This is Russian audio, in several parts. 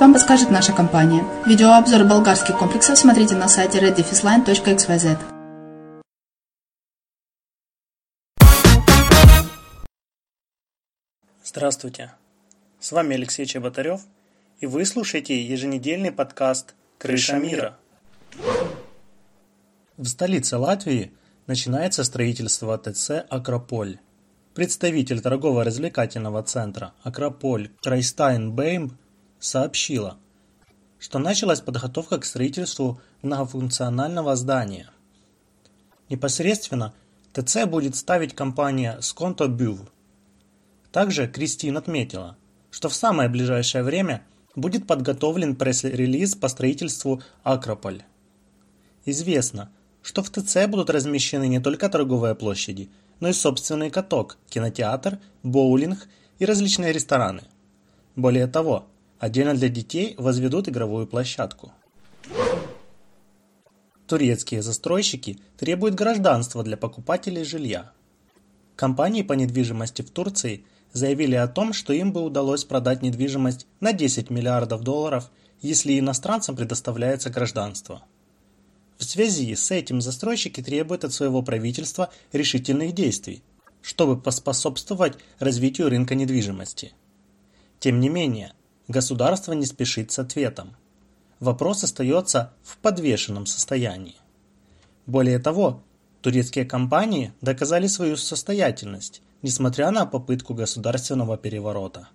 вам подскажет наша компания. Видеообзор болгарских комплексов смотрите на сайте reddefisline.xyz. Здравствуйте! С вами Алексей Чеботарев – и вы слушаете еженедельный подкаст «Крыша мира». В столице Латвии начинается строительство ТЦ «Акрополь». представитель торгово-развлекательного центра Акрополь Крайстайн Беймб сообщила, что началась подготовка к строительству многофункционального здания. Непосредственно ТЦ будет ставить компания Skonto Buv. Также Кристин отметила, что в самое ближайшее время будет подготовлен пресс-релиз по строительству Акрополь. Известно, что в ТЦ будут размещены не только торговые площади, но и собственный каток, кинотеатр, боулинг и различные рестораны. Более того, отдельно для детей возведут игровую площадку. Турецкие застройщики требуют гражданства для покупателей жилья. Компании по недвижимости в Турции заявили о том, что им бы удалось продать недвижимость на 10 миллиардов долларов, если иностранцам предоставляется гражданство. В связи с этим застройщики требуют от своего правительства решительных действий, чтобы поспособствовать развитию рынка недвижимости. Тем не менее, государство не спешит с ответом. Вопрос остается в подвешенном состоянии. Более того, турецкие компании доказали свою состоятельность, несмотря на попытку государственного переворота.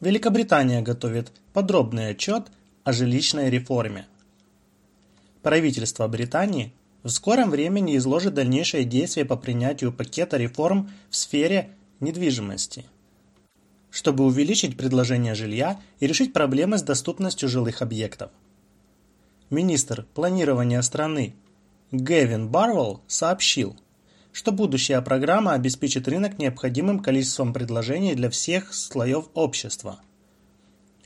Великобритания готовит подробный отчет о жилищной реформе. Правительство Британии в скором времени изложит дальнейшие действия по принятию пакета реформ в сфере недвижимости, чтобы увеличить предложение жилья и решить проблемы с доступностью жилых объектов. Министр планирования страны Гэвин Барвелл сообщил, что будущая программа обеспечит рынок необходимым количеством предложений для всех слоев общества.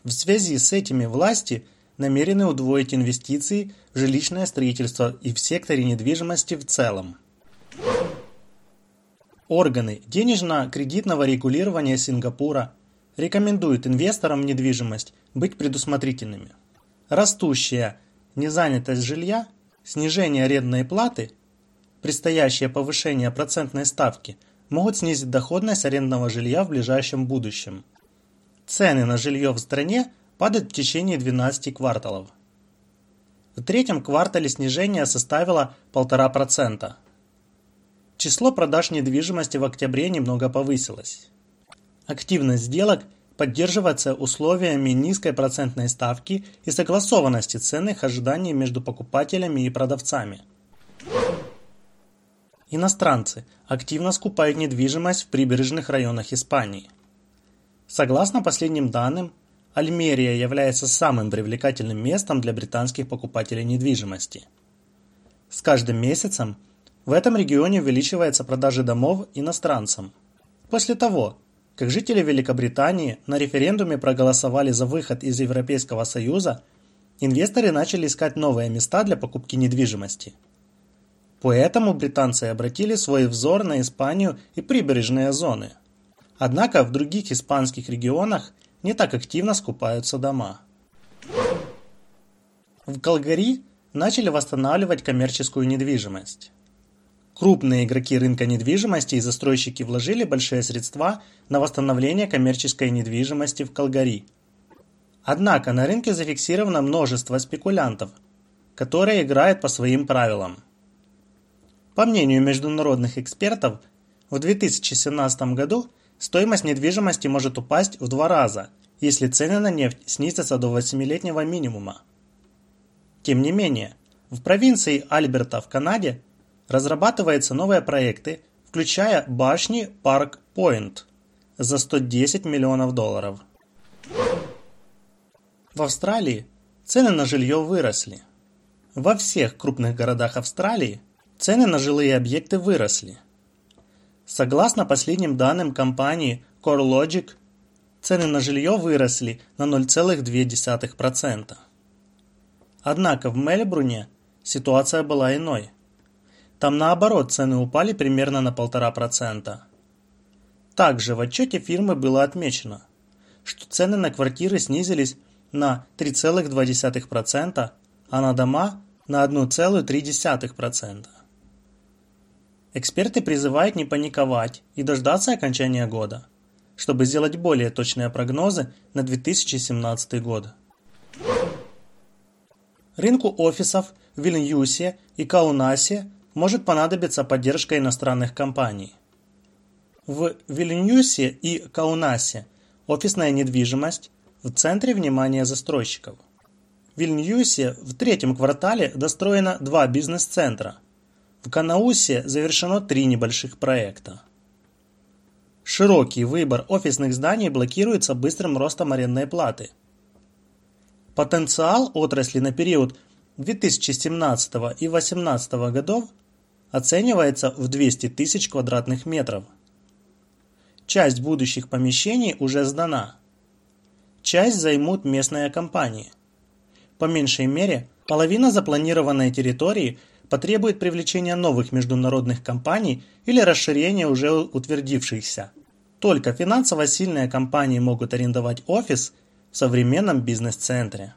В связи с этими власти намерены удвоить инвестиции в жилищное строительство и в секторе недвижимости в целом. Органы денежно-кредитного регулирования Сингапура рекомендуют инвесторам в недвижимость быть предусмотрительными. Растущая незанятость жилья, снижение арендной платы, предстоящее повышение процентной ставки могут снизить доходность арендного жилья в ближайшем будущем. Цены на жилье в стране падает в течение 12 кварталов. В третьем квартале снижение составило 1,5%. Число продаж недвижимости в октябре немного повысилось. Активность сделок поддерживается условиями низкой процентной ставки и согласованности ценных ожиданий между покупателями и продавцами. Иностранцы активно скупают недвижимость в прибрежных районах Испании. Согласно последним данным, Альмерия является самым привлекательным местом для британских покупателей недвижимости. С каждым месяцем в этом регионе увеличивается продажи домов иностранцам. После того, как жители Великобритании на референдуме проголосовали за выход из Европейского Союза, инвесторы начали искать новые места для покупки недвижимости. Поэтому британцы обратили свой взор на Испанию и прибрежные зоны. Однако в других испанских регионах не так активно скупаются дома. В Калгари начали восстанавливать коммерческую недвижимость. Крупные игроки рынка недвижимости и застройщики вложили большие средства на восстановление коммерческой недвижимости в Калгари. Однако на рынке зафиксировано множество спекулянтов, которые играют по своим правилам. По мнению международных экспертов, в 2017 году Стоимость недвижимости может упасть в два раза, если цены на нефть снизятся до 8-летнего минимума. Тем не менее, в провинции Альберта в Канаде разрабатываются новые проекты, включая башни Парк Пойнт за 110 миллионов долларов. В Австралии цены на жилье выросли. Во всех крупных городах Австралии цены на жилые объекты выросли. Согласно последним данным компании CoreLogic, цены на жилье выросли на 0,2%. Однако в Мельбурне ситуация была иной. Там наоборот цены упали примерно на 1,5%. Также в отчете фирмы было отмечено, что цены на квартиры снизились на 3,2%, а на дома на 1,3%. Эксперты призывают не паниковать и дождаться окончания года, чтобы сделать более точные прогнозы на 2017 год. Рынку офисов в Вильнюсе и Каунасе может понадобиться поддержка иностранных компаний. В Вильнюсе и Каунасе офисная недвижимость в центре внимания застройщиков. В Вильнюсе в третьем квартале достроено два бизнес-центра. В Канаусе завершено три небольших проекта. Широкий выбор офисных зданий блокируется быстрым ростом арендной платы. Потенциал отрасли на период 2017 и 2018 годов оценивается в 200 тысяч квадратных метров. Часть будущих помещений уже сдана. Часть займут местные компании. По меньшей мере, половина запланированной территории потребует привлечения новых международных компаний или расширения уже утвердившихся. Только финансово сильные компании могут арендовать офис в современном бизнес-центре.